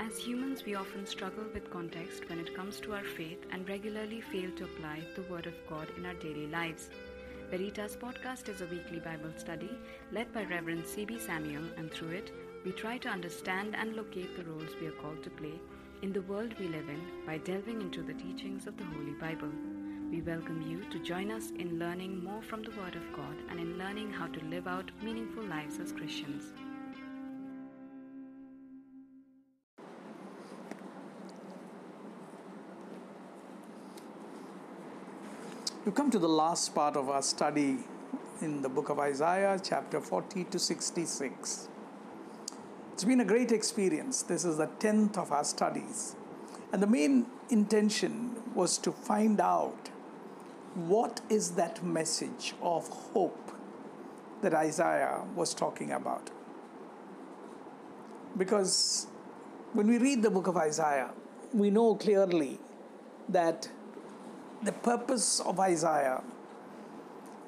As humans, we often struggle with context when it comes to our faith and regularly fail to apply the Word of God in our daily lives. Veritas Podcast is a weekly Bible study led by Reverend C.B. Samuel, and through it, we try to understand and locate the roles we are called to play in the world we live in by delving into the teachings of the Holy Bible. We welcome you to join us in learning more from the Word of God and in learning how to live out meaningful lives as Christians. We've come to the last part of our study in the book of Isaiah, chapter 40 to 66. It's been a great experience. This is the 10th of our studies. And the main intention was to find out what is that message of hope that Isaiah was talking about. Because when we read the book of Isaiah, we know clearly that the purpose of Isaiah,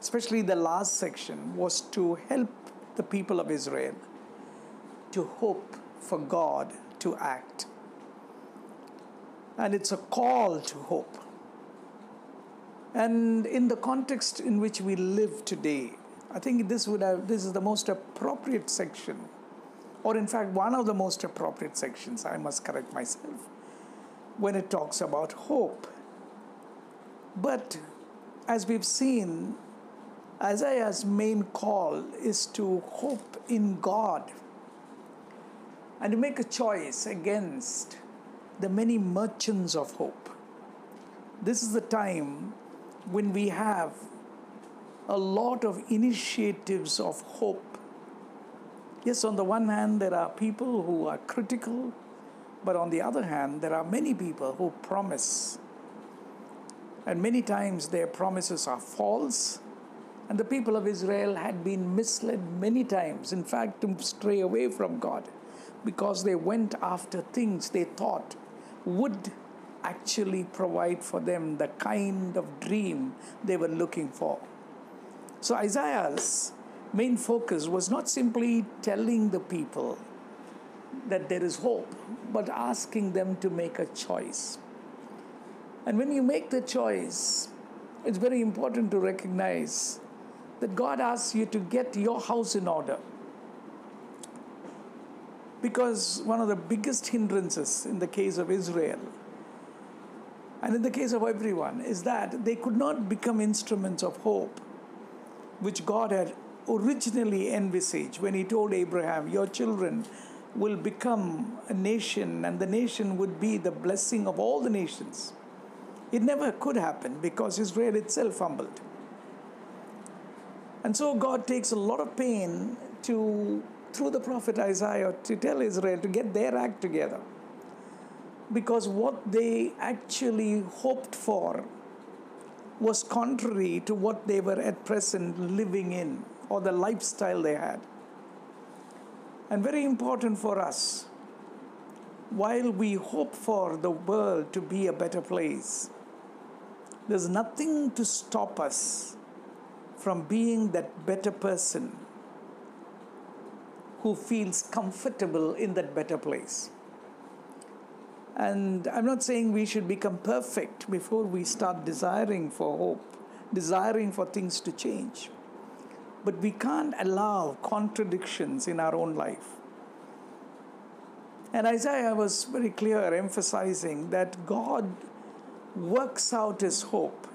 especially the last section, was to help the people of Israel to hope for God to act. And it's a call to hope. And in the context in which we live today, I think this would have this is the most appropriate section, or in fact one of the most appropriate sections, I must correct myself, when it talks about hope. But as we've seen, Isaiah's main call is to hope in God and to make a choice against the many merchants of hope. This is the time when we have a lot of initiatives of hope. Yes, on the one hand, there are people who are critical, but on the other hand, there are many people who promise and many times their promises are false. And the people of Israel had been misled many times, in fact, to stray away from God because they went after things they thought would actually provide for them the kind of dream they were looking for. So Isaiah's main focus was not simply telling the people that there is hope, but asking them to make a choice. And when you make the choice, it's very important to recognize that God asks you to get your house in order. Because one of the biggest hindrances in the case of Israel and in the case of everyone is that they could not become instruments of hope, which God had originally envisaged when He told Abraham, Your children will become a nation, and the nation would be the blessing of all the nations. It never could happen because Israel itself fumbled. And so God takes a lot of pain to, through the prophet Isaiah, to tell Israel to get their act together. Because what they actually hoped for was contrary to what they were at present living in or the lifestyle they had. And very important for us, while we hope for the world to be a better place, there's nothing to stop us from being that better person who feels comfortable in that better place. And I'm not saying we should become perfect before we start desiring for hope, desiring for things to change. But we can't allow contradictions in our own life. And Isaiah was very clear, emphasizing that God works out his hope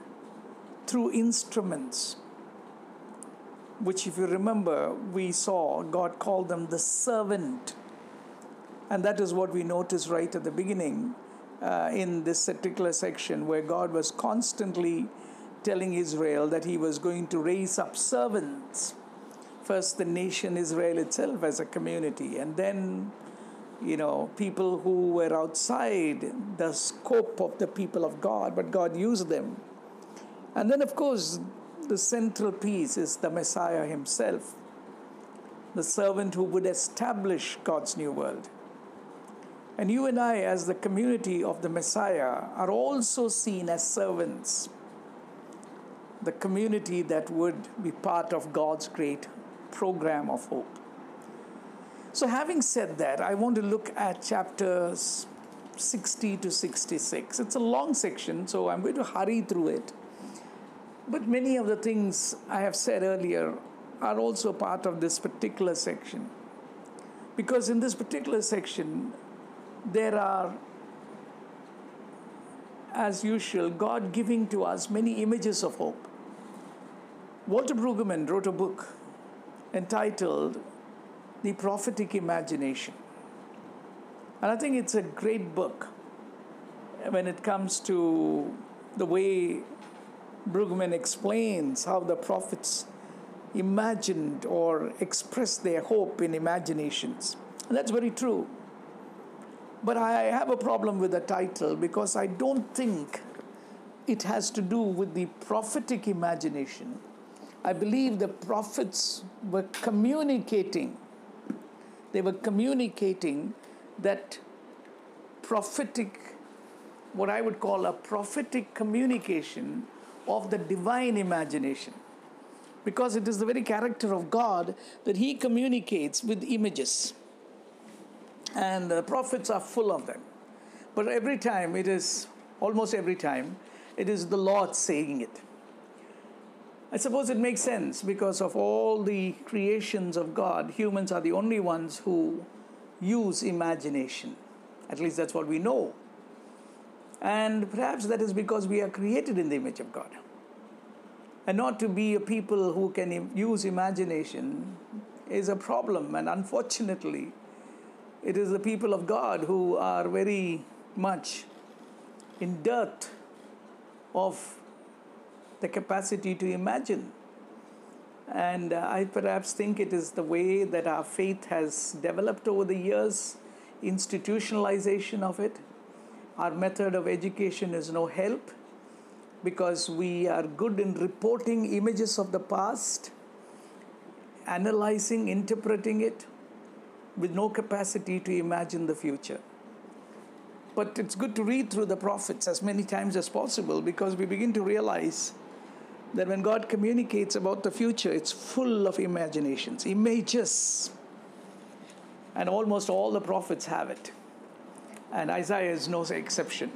through instruments, which, if you remember, we saw God called them the servant. And that is what we noticed right at the beginning uh, in this particular section, where God was constantly telling Israel that he was going to raise up servants. First, the nation Israel itself as a community, and then you know, people who were outside the scope of the people of God, but God used them. And then, of course, the central piece is the Messiah himself, the servant who would establish God's new world. And you and I, as the community of the Messiah, are also seen as servants, the community that would be part of God's great program of hope. So, having said that, I want to look at chapters 60 to 66. It's a long section, so I'm going to hurry through it. But many of the things I have said earlier are also part of this particular section. Because in this particular section, there are, as usual, God giving to us many images of hope. Walter Brueggemann wrote a book entitled The Prophetic Imagination. And I think it's a great book when it comes to the way Brueggemann explains how the prophets imagined or expressed their hope in imaginations. And that's very true. But I have a problem with the title because I don't think it has to do with the prophetic imagination. I believe the prophets were communicating, they were communicating that prophetic, what I would call a prophetic communication of the divine imagination. Because it is the very character of God that He communicates with images. And the prophets are full of them. But every time, it is almost every time, it is the Lord saying it. I suppose it makes sense because of all the creations of God, humans are the only ones who use imagination. At least that's what we know. And perhaps that is because we are created in the image of God. And not to be a people who can use imagination is a problem. And unfortunately, it is the people of God who are very much in dearth of the capacity to imagine. And uh, I perhaps think it is the way that our faith has developed over the years, institutionalization of it. Our method of education is no help because we are good in reporting images of the past, analyzing, interpreting it, with no capacity to imagine the future. But it's good to read through the prophets as many times as possible because we begin to realize that when God communicates about the future, it's full of imaginations, images. And almost all the prophets have it. And Isaiah is no exception.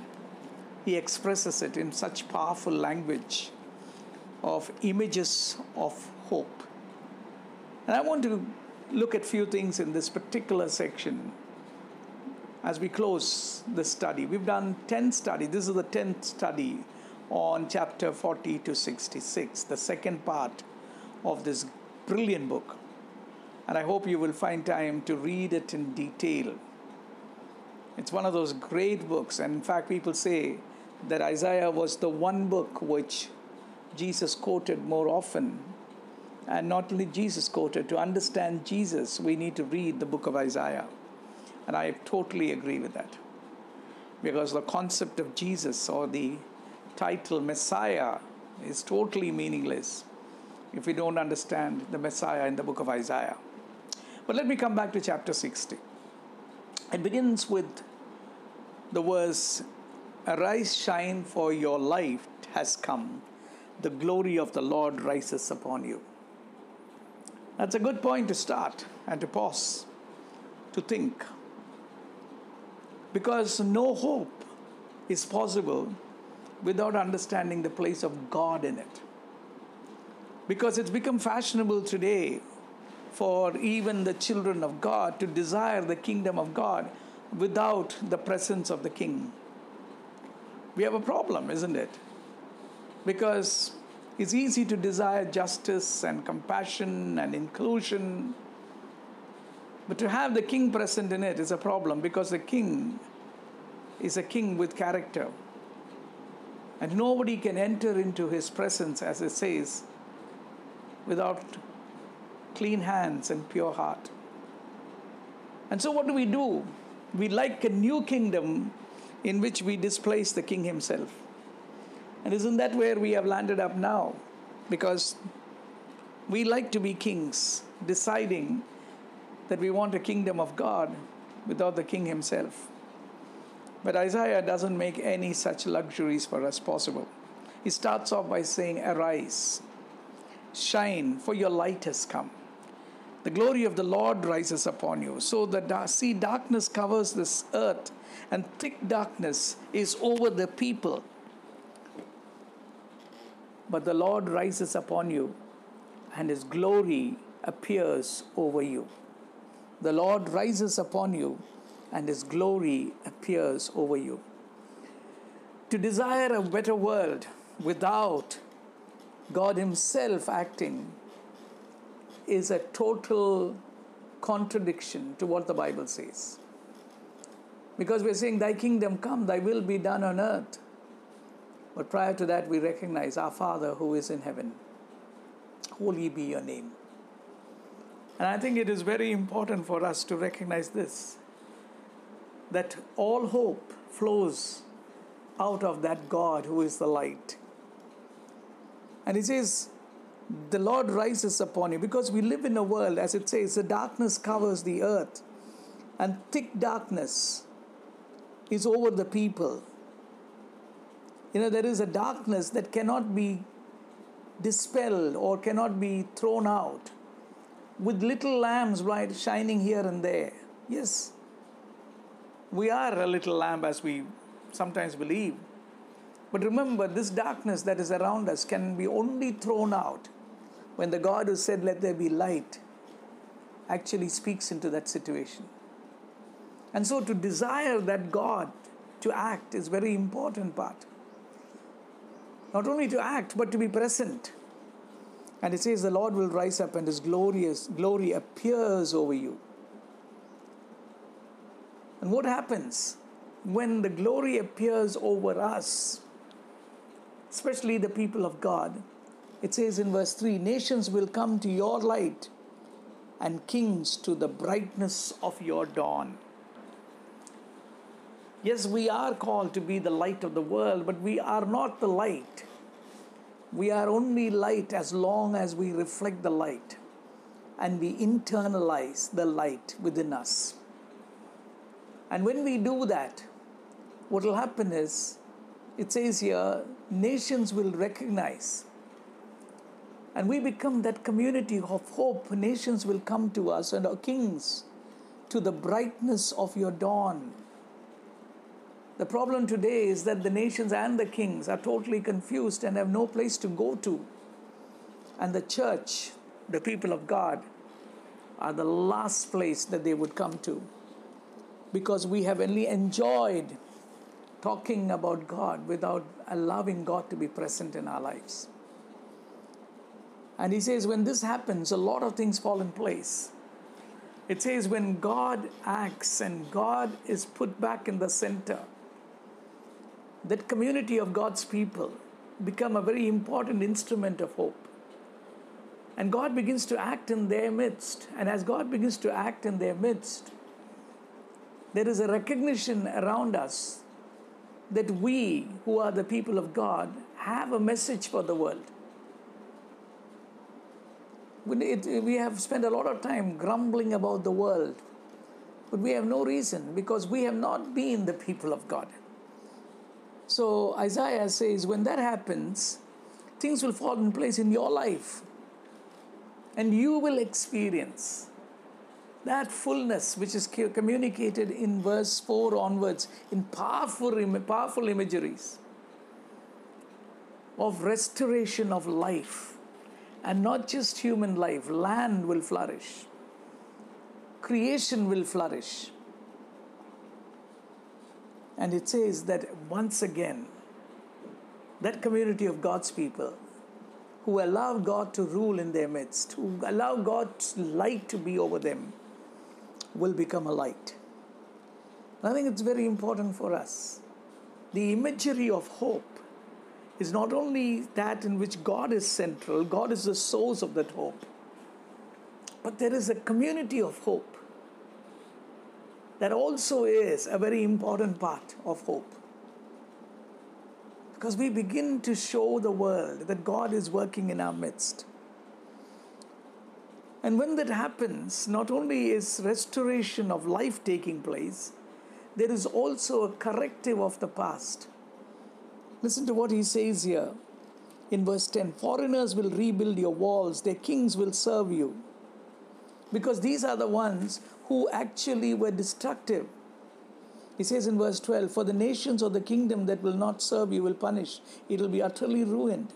He expresses it in such powerful language of images of hope. And I want to look at few things in this particular section as we close the study. We've done 10 studies. This is the 10th study on chapter 40 to 66, the second part of this brilliant book. And I hope you will find time to read it in detail. It's one of those great books. And in fact, people say that Isaiah was the one book which Jesus quoted more often. And not only Jesus quoted, to understand Jesus, we need to read the book of Isaiah. And I totally agree with that. Because the concept of Jesus or the title Messiah is totally meaningless if we don't understand the Messiah in the book of Isaiah. But let me come back to chapter 60. It begins with the verse Arise, shine, for your light has come. The glory of the Lord rises upon you. That's a good point to start and to pause, to think. Because no hope is possible without understanding the place of God in it. Because it's become fashionable today for even the children of God to desire the kingdom of God without the presence of the king. We have a problem, isn't it? Because it's easy to desire justice and compassion and inclusion, but to have the king present in it is a problem because the king is a king with character. And nobody can enter into his presence, as it says, without clean hands and pure heart. And so, what do we do? We like a new kingdom in which we displace the king himself. And isn't that where we have landed up now? Because we like to be kings, deciding that we want a kingdom of God without the king himself. But Isaiah doesn't make any such luxuries for us possible. He starts off by saying, Arise, shine, for your light has come. The glory of the Lord rises upon you. So the see darkness covers this earth, and thick darkness is over the people. But the Lord rises upon you, and his glory appears over you. The Lord rises upon you, and his glory appears over you. To desire a better world without God Himself acting is a total contradiction to what the Bible says. Because we're saying, Thy kingdom come, Thy will be done on earth. But prior to that, we recognize our Father who is in heaven. Holy be your name. And I think it is very important for us to recognize this that all hope flows out of that God who is the light. And he says, The Lord rises upon you because we live in a world, as it says, the darkness covers the earth, and thick darkness is over the people. You know, there is a darkness that cannot be dispelled or cannot be thrown out with little lamps bright shining here and there. Yes, we are a little lamp as we sometimes believe. But remember, this darkness that is around us can be only thrown out when the God who said, Let there be light, actually speaks into that situation. And so to desire that God to act is very important part. Not only to act, but to be present. And it says the Lord will rise up and his glorious glory appears over you. And what happens when the glory appears over us? especially the people of God. It says in verse 3 Nations will come to your light, and kings to the brightness of your dawn. Yes, we are called to be the light of the world, but we are not the light. We are only light as long as we reflect the light and we internalize the light within us. And when we do that, what will happen is it says here, nations will recognize. And we become that community of hope. Nations will come to us and our kings to the brightness of your dawn. The problem today is that the nations and the kings are totally confused and have no place to go to. And the church, the people of God, are the last place that they would come to because we have only enjoyed talking about God without allowing God to be present in our lives. And he says, when this happens, a lot of things fall in place. It says, when God acts and God is put back in the center, that community of God's people become a very important instrument of hope. And God begins to act in their midst. And as God begins to act in their midst, there is a recognition around us that we, who are the people of God, have a message for the world. We have spent a lot of time grumbling about the world, but we have no reason because we have not been the people of God. So Isaiah says, when that happens, things will fall in place in your life, and you will experience that fullness which is communicated in verse 4 onwards in powerful, powerful imageries of restoration of life and not just human life. Land will flourish. Creation will flourish. And it says that once again that community of god's people who allow god to rule in their midst who allow god's light to be over them will become a light. I think it's very important for us. The imagery of hope is not only that in which God is central, God is the source of that hope, but there is a community of hope that also is a very important part of hope. Because we begin to show the world that God is working in our midst. And when that happens, not only is restoration of life taking place, there is also a corrective of the past. Listen to what he says here in verse 10 Foreigners will rebuild your walls, their kings will serve you. because these are the ones who actually were destructive. He says in verse 12, For the nations of the kingdom that will not serve you will punish, it will be utterly ruined.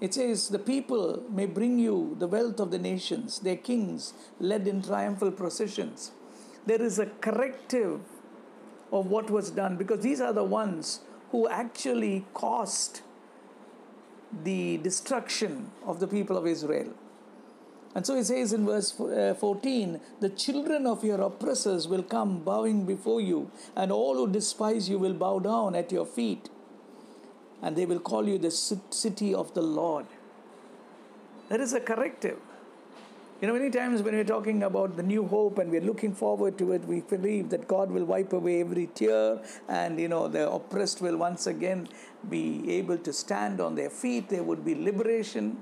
It says, The people may bring you the wealth of the nations, their kings led in triumphal processions. There is a corrective of what was done because these are the ones who actually caused the destruction of the people of Israel. And so he says in verse uh, 14, The children of your oppressors will come bowing before you, and all who despise you will bow down at your feet, and they will call you the city of the Lord. That is a corrective. You know, many times when we're talking about the new hope and we're looking forward to it, we believe that God will wipe away every tear and, you know, the oppressed will once again be able to stand on their feet. There would be liberation.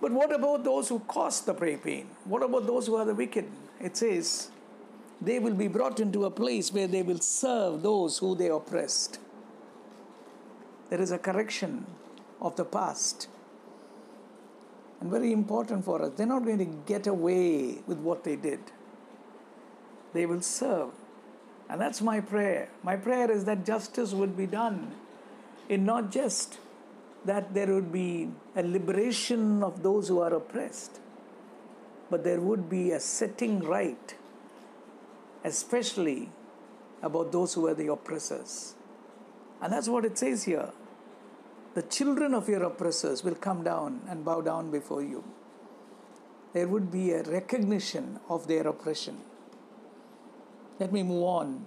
But what about those who caused the pain? What about those who are the wicked? It says, they will be brought into a place where they will serve those who they oppressed. There is a correction of the past. And very important for us, they're not going to get away with what they did. They will serve. And that's my prayer. My prayer is that justice would be done in not just that there would be a liberation of those who are oppressed, but there would be a setting right, especially about those who are the oppressors. And that's what it says here. The children of your oppressors will come down and bow down before you. There would be a recognition of their oppression. Let me move on.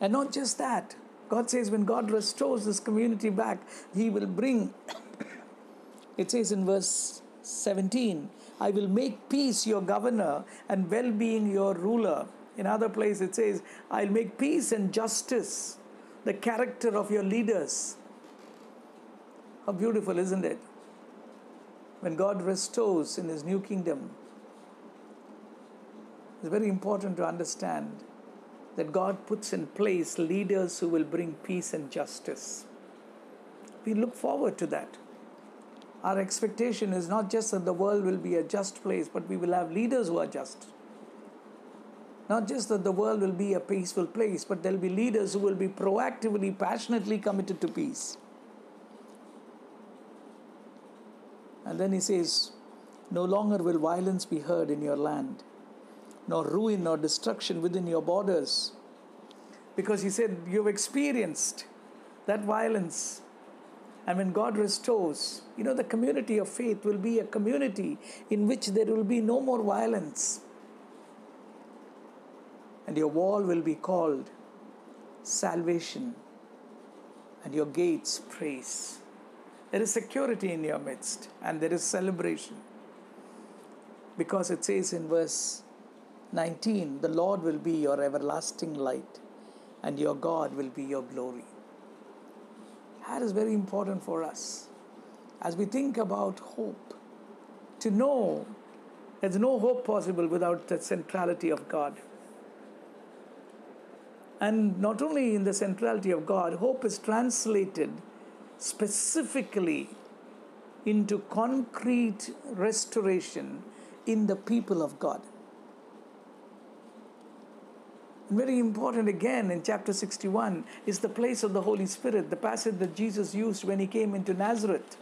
And not just that, God says when God restores this community back, He will bring, it says in verse 17, I will make peace your governor and well being your ruler. In other place it says, I'll make peace and justice the character of your leaders. How beautiful, isn't it? When God restores in His new kingdom, it's very important to understand that God puts in place leaders who will bring peace and justice. We look forward to that. Our expectation is not just that the world will be a just place, but we will have leaders who are just. Not just that the world will be a peaceful place, but there'll be leaders who will be proactively, passionately committed to peace. And then he says, No longer will violence be heard in your land nor ruin nor destruction within your borders. Because he said, You've experienced that violence. And when God restores, you know, the community of faith will be a community in which there will be no more violence. And your wall will be called salvation, and your gates praise. There is security in your midst, and there is celebration. Because it says in verse 19 The Lord will be your everlasting light, and your God will be your glory. That is very important for us as we think about hope. To know there's no hope possible without the centrality of God. And not only in the centrality of God, hope is translated specifically into concrete restoration in the people of God. Very important again in chapter 61 is the place of the Holy Spirit, the passage that Jesus used when he came into Nazareth.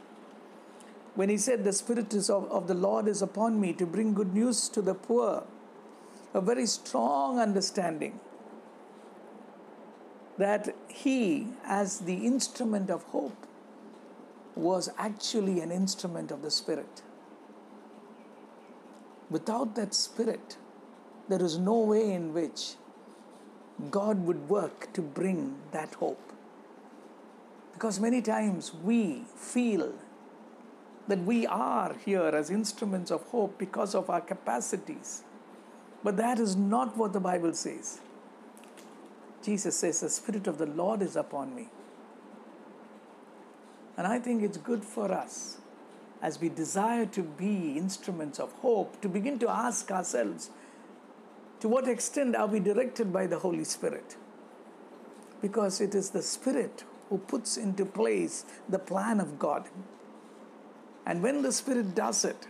When he said, The Spirit is of, of the Lord is upon me to bring good news to the poor. A very strong understanding that he, as the instrument of hope, was actually an instrument of the Spirit. Without that Spirit, there is no way in which God would work to bring that hope. Because many times we feel that we are here as instruments of hope because of our capacities. But that is not what the Bible says. Jesus says, The Spirit of the Lord is upon me. And I think it's good for us as we desire to be instruments of hope to begin to ask ourselves to what extent are we directed by the Holy Spirit? Because it is the Spirit who puts into place the plan of God. And when the Spirit does it,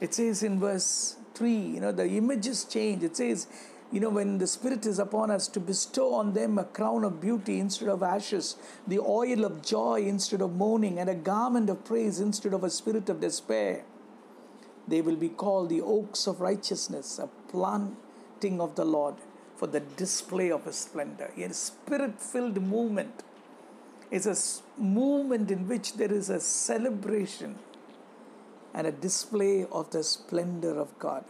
It says in verse 3, you know, the images change. It says, you know, when the Spirit is upon us to bestow on them a crown of beauty instead of ashes, the oil of joy instead of mourning, and a garment of praise instead of a spirit of despair. They will be called the oaks of righteousness, a planting of the Lord for the display of His splendor. A spirit filled movement is a movement in which there is a celebration and a display of the splendor of God.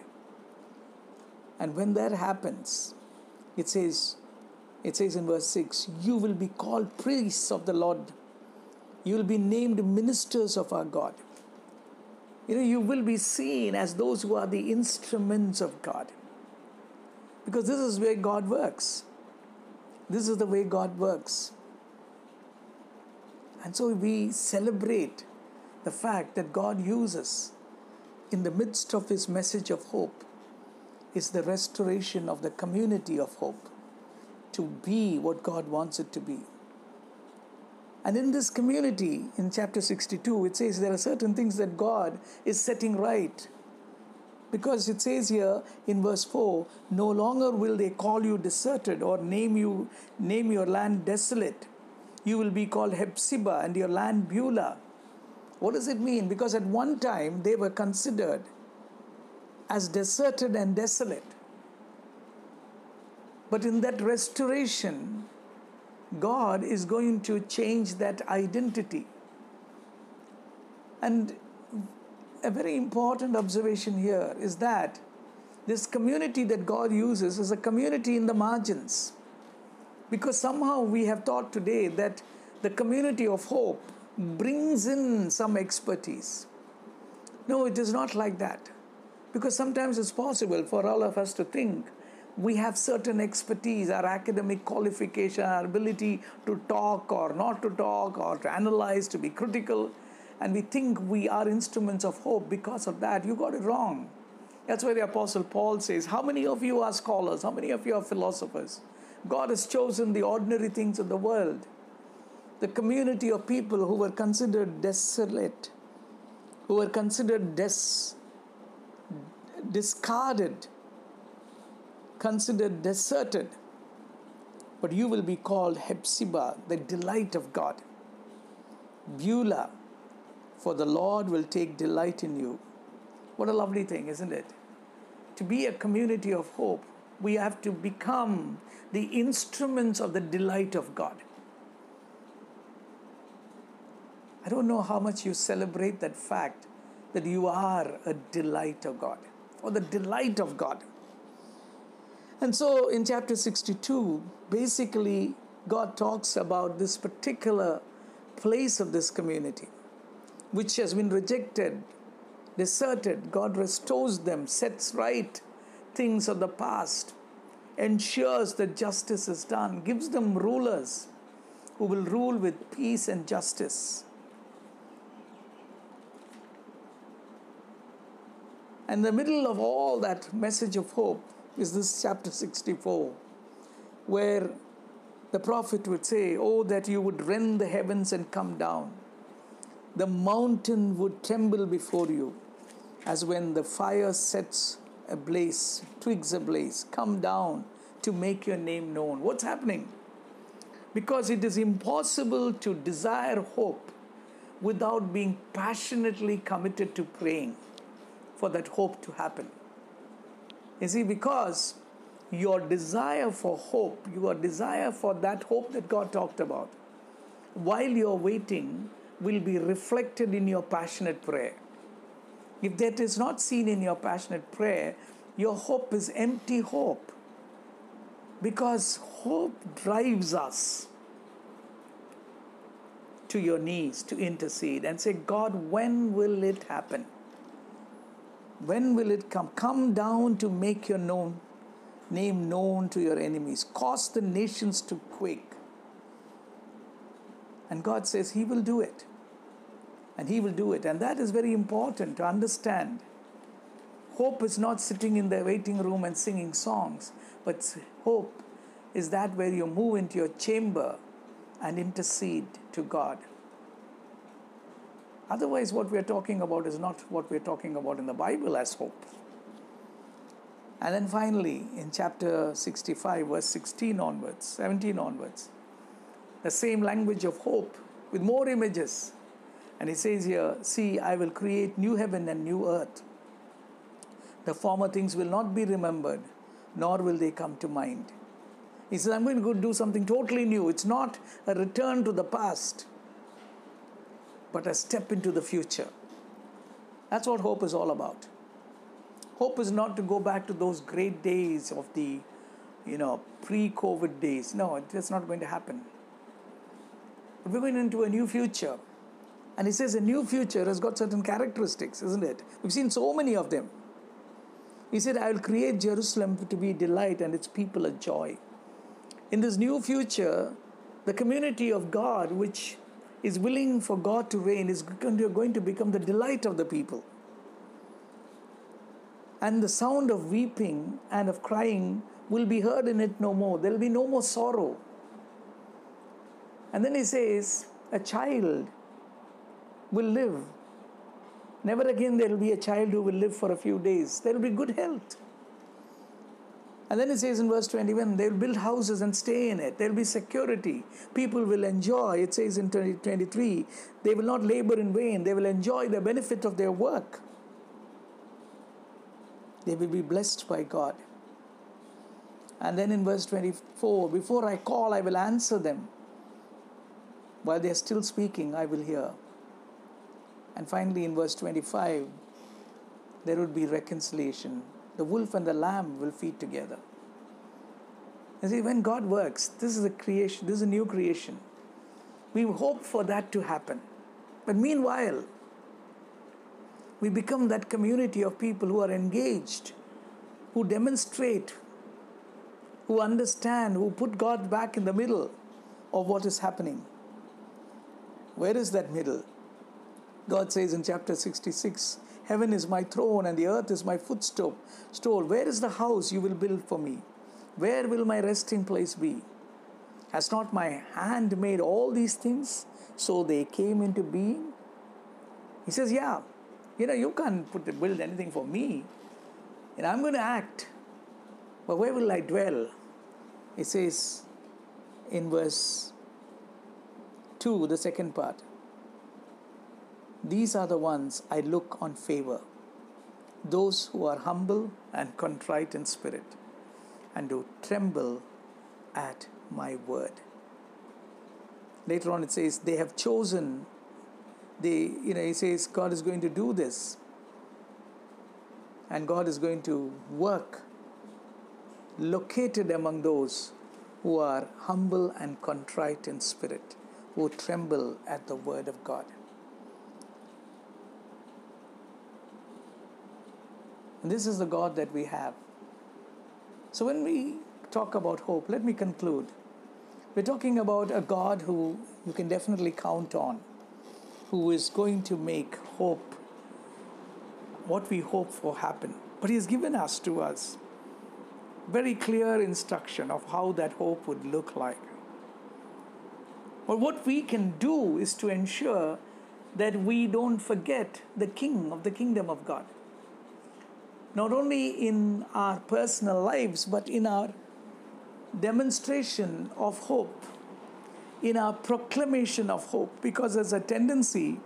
And when that happens, it says, it says in verse 6, you will be called priests of the Lord. You will be named ministers of our God. You know, you will be seen as those who are the instruments of God. Because this is where God works. This is the way God works. And so we celebrate the fact that God uses in the midst of His message of hope is the restoration of the community of hope to be what God wants it to be. And in this community, in chapter 62, it says there are certain things that God is setting right. Because it says here in verse 4 no longer will they call you deserted or name you name your land desolate. You will be called Hephzibah and your land Beulah. What does it mean? Because at one time they were considered as deserted and desolate. But in that restoration, God is going to change that identity. And a very important observation here is that this community that God uses is a community in the margins. Because somehow we have thought today that the community of hope brings in some expertise. No, it is not like that. Because sometimes it's possible for all of us to think we have certain expertise, our academic qualification, our ability to talk or not to talk or to analyze, to be critical, and we think we are instruments of hope because of that. You got it wrong. That's why the Apostle Paul says, How many of you are scholars? How many of you are philosophers? God has chosen the ordinary things of the world, the community of people who were considered desolate, who were considered des- discarded, considered deserted. But you will be called Hephzibah, the delight of God. Beulah, for the Lord will take delight in you. What a lovely thing, isn't it? To be a community of hope, we have to become the instruments of the delight of God. I don't know how much you celebrate that fact that you are a delight of God or the delight of God. And so in chapter 62, basically, God talks about this particular place of this community, which has been rejected, deserted. God restores them, sets right things of the past, ensures that justice is done, gives them rulers who will rule with peace and justice. And the middle of all that message of hope is this chapter 64, where the prophet would say, Oh, that you would rend the heavens and come down. The mountain would tremble before you, as when the fire sets ablaze, twigs ablaze. Come down to make your name known. What's happening? Because it is impossible to desire hope without being passionately committed to praying for that hope to happen. You see, because your desire for hope, your desire for that hope that God talked about, while you're waiting, will be reflected in your passionate prayer. If that is not seen in your passionate prayer, your hope is empty hope. Because hope drives us to your knees to intercede and say, God, when will it happen? When will it come? Come down to make your known name known to your enemies. Cause the nations to quake. And God says He will do it. And He will do it. And that is very important to understand. Hope is not sitting in the waiting room and singing songs, but hope is that where you move into your chamber and intercede to God. Otherwise, what we're talking about is not what we're talking about in the Bible as hope. And then finally, in chapter 65, verse 16 onwards, 17 onwards, the same language of hope with more images. And he says here, See, I will create new heaven and new earth. The former things will not be remembered, nor will they come to mind. He says, I'm going to do something totally new. It's not a return to the past, but a step into the future. That's what hope is all about. Hope is not to go back to those great days of the, you know, pre-COVID days. No, that's not going to happen. But we're going into a new future. And he says a new future has got certain characteristics, isn't it? We've seen so many of them. He said, I will create Jerusalem to be a delight and its people a joy. In this new future, the community of God, which is willing for God to reign, is going to become the delight of the people. And the sound of weeping and of crying will be heard in it no more. There will be no more sorrow. And then he says, A child will live. Never again there will be a child who will live for a few days. There will be good health. And then it says in verse 21 they'll build houses and stay in it. There'll be security. People will enjoy. It says in 2023 they will not labor in vain. They will enjoy the benefit of their work. They will be blessed by God. And then in verse 24 before I call, I will answer them. While they are still speaking, I will hear. And finally, in verse 25, there would be reconciliation the wolf and the lamb will feed together. You see, when God works, this is a creation, this is a new creation. We hope for that to happen. But meanwhile, we become that community of people who are engaged, who demonstrate, who understand, who put God back in the middle of what is happening. Where is that middle? God says in chapter 66 Heaven is my throne and the earth is my footstool. Where is the house you will build for me? Where will my resting place be? Has not my hand made all these things so they came into being? He says, Yeah, you know, you can't put, build anything for me. And I'm going to act. But where will I dwell? It says in verse 2, the second part. These are the ones I look on favor those who are humble and contrite in spirit, and who tremble at my word. Later on, it says, They have chosen, they, you know, he says, God is going to do this, and God is going to work located among those who are humble and contrite in spirit, who tremble at the word of God. This is the God that we have. So when we talk about hope, let me conclude. We're talking about a God who you can definitely count on, who is going to make hope, what we hope for, happen. But He has given us to us very clear instruction of how that hope would look like. But what we can do is to ensure that we don't forget the King of the kingdom of God not only in our personal lives, but in our demonstration of hope, in our proclamation of hope, because there's a tendency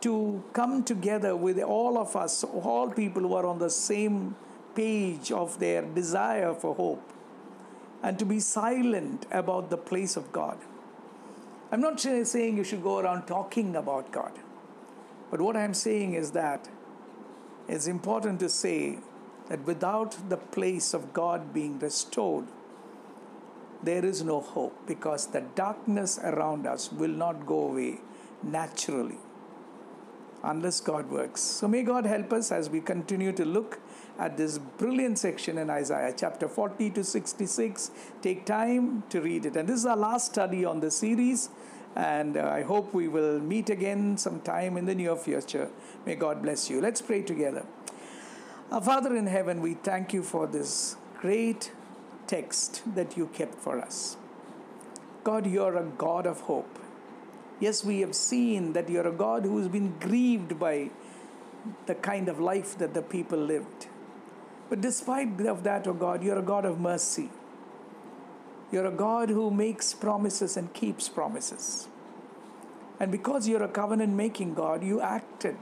to come together with all of us, all people who are on the same page of their desire for hope, and to be silent about the place of God. I'm not saying you should go around talking about God, but what I'm saying is that it's important to say that without the place of God being restored, there is no hope because the darkness around us will not go away naturally unless God works. So may God help us as we continue to look at this brilliant section in Isaiah, chapter 40 to 66. Take time to read it. And this is our last study on the series. And uh, I hope we will meet again sometime in the near future. May God bless you. Let's pray together. Our Father in heaven, we thank you for this great text that you kept for us. God, you're a God of hope. Yes, we have seen that you're a God who has been grieved by the kind of life that the people lived. But despite of that, O oh God, you're a God of mercy. You're a God who makes promises and keeps promises. And because you're a covenant making God, you acted.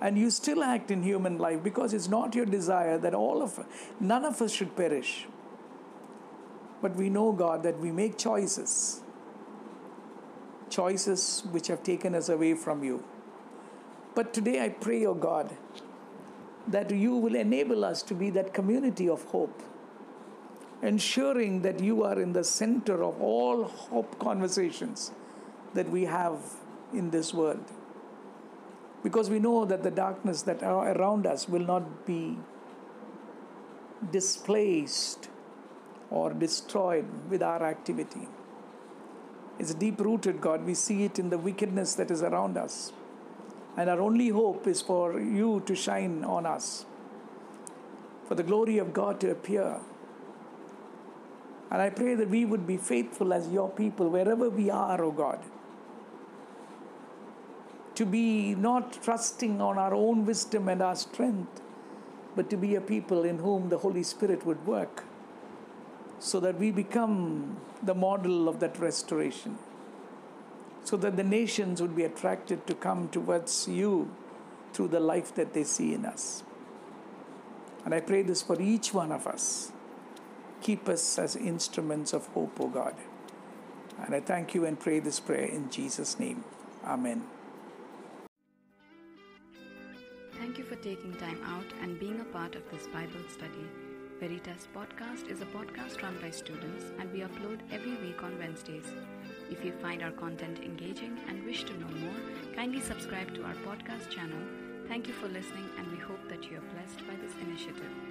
And you still act in human life because it's not your desire that all of none of us should perish. But we know, God, that we make choices. Choices which have taken us away from you. But today I pray, O oh God, that you will enable us to be that community of hope, ensuring that you are in the center of all hope conversations that we have in this world. Because we know that the darkness that are around us will not be displaced or destroyed with our activity. It's deep rooted, God. We see it in the wickedness that is around us. And our only hope is for you to shine on us, for the glory of God to appear. And I pray that we would be faithful as your people wherever we are, O oh God. To be not trusting on our own wisdom and our strength, but to be a people in whom the Holy Spirit would work so that we become the model of that restoration so that the nations would be attracted to come towards you through the life that they see in us. And I pray this for each one of us. Keep us as instruments of hope, O God. And I thank you and pray this prayer in Jesus' name. Amen. Thank you for taking time out and being a part of this Bible study. Veritas Podcast is a podcast run by students, and we upload every week on Wednesdays. If you find our content engaging and wish to know more, kindly subscribe to our podcast channel. Thank you for listening, and we hope that you are blessed by this initiative.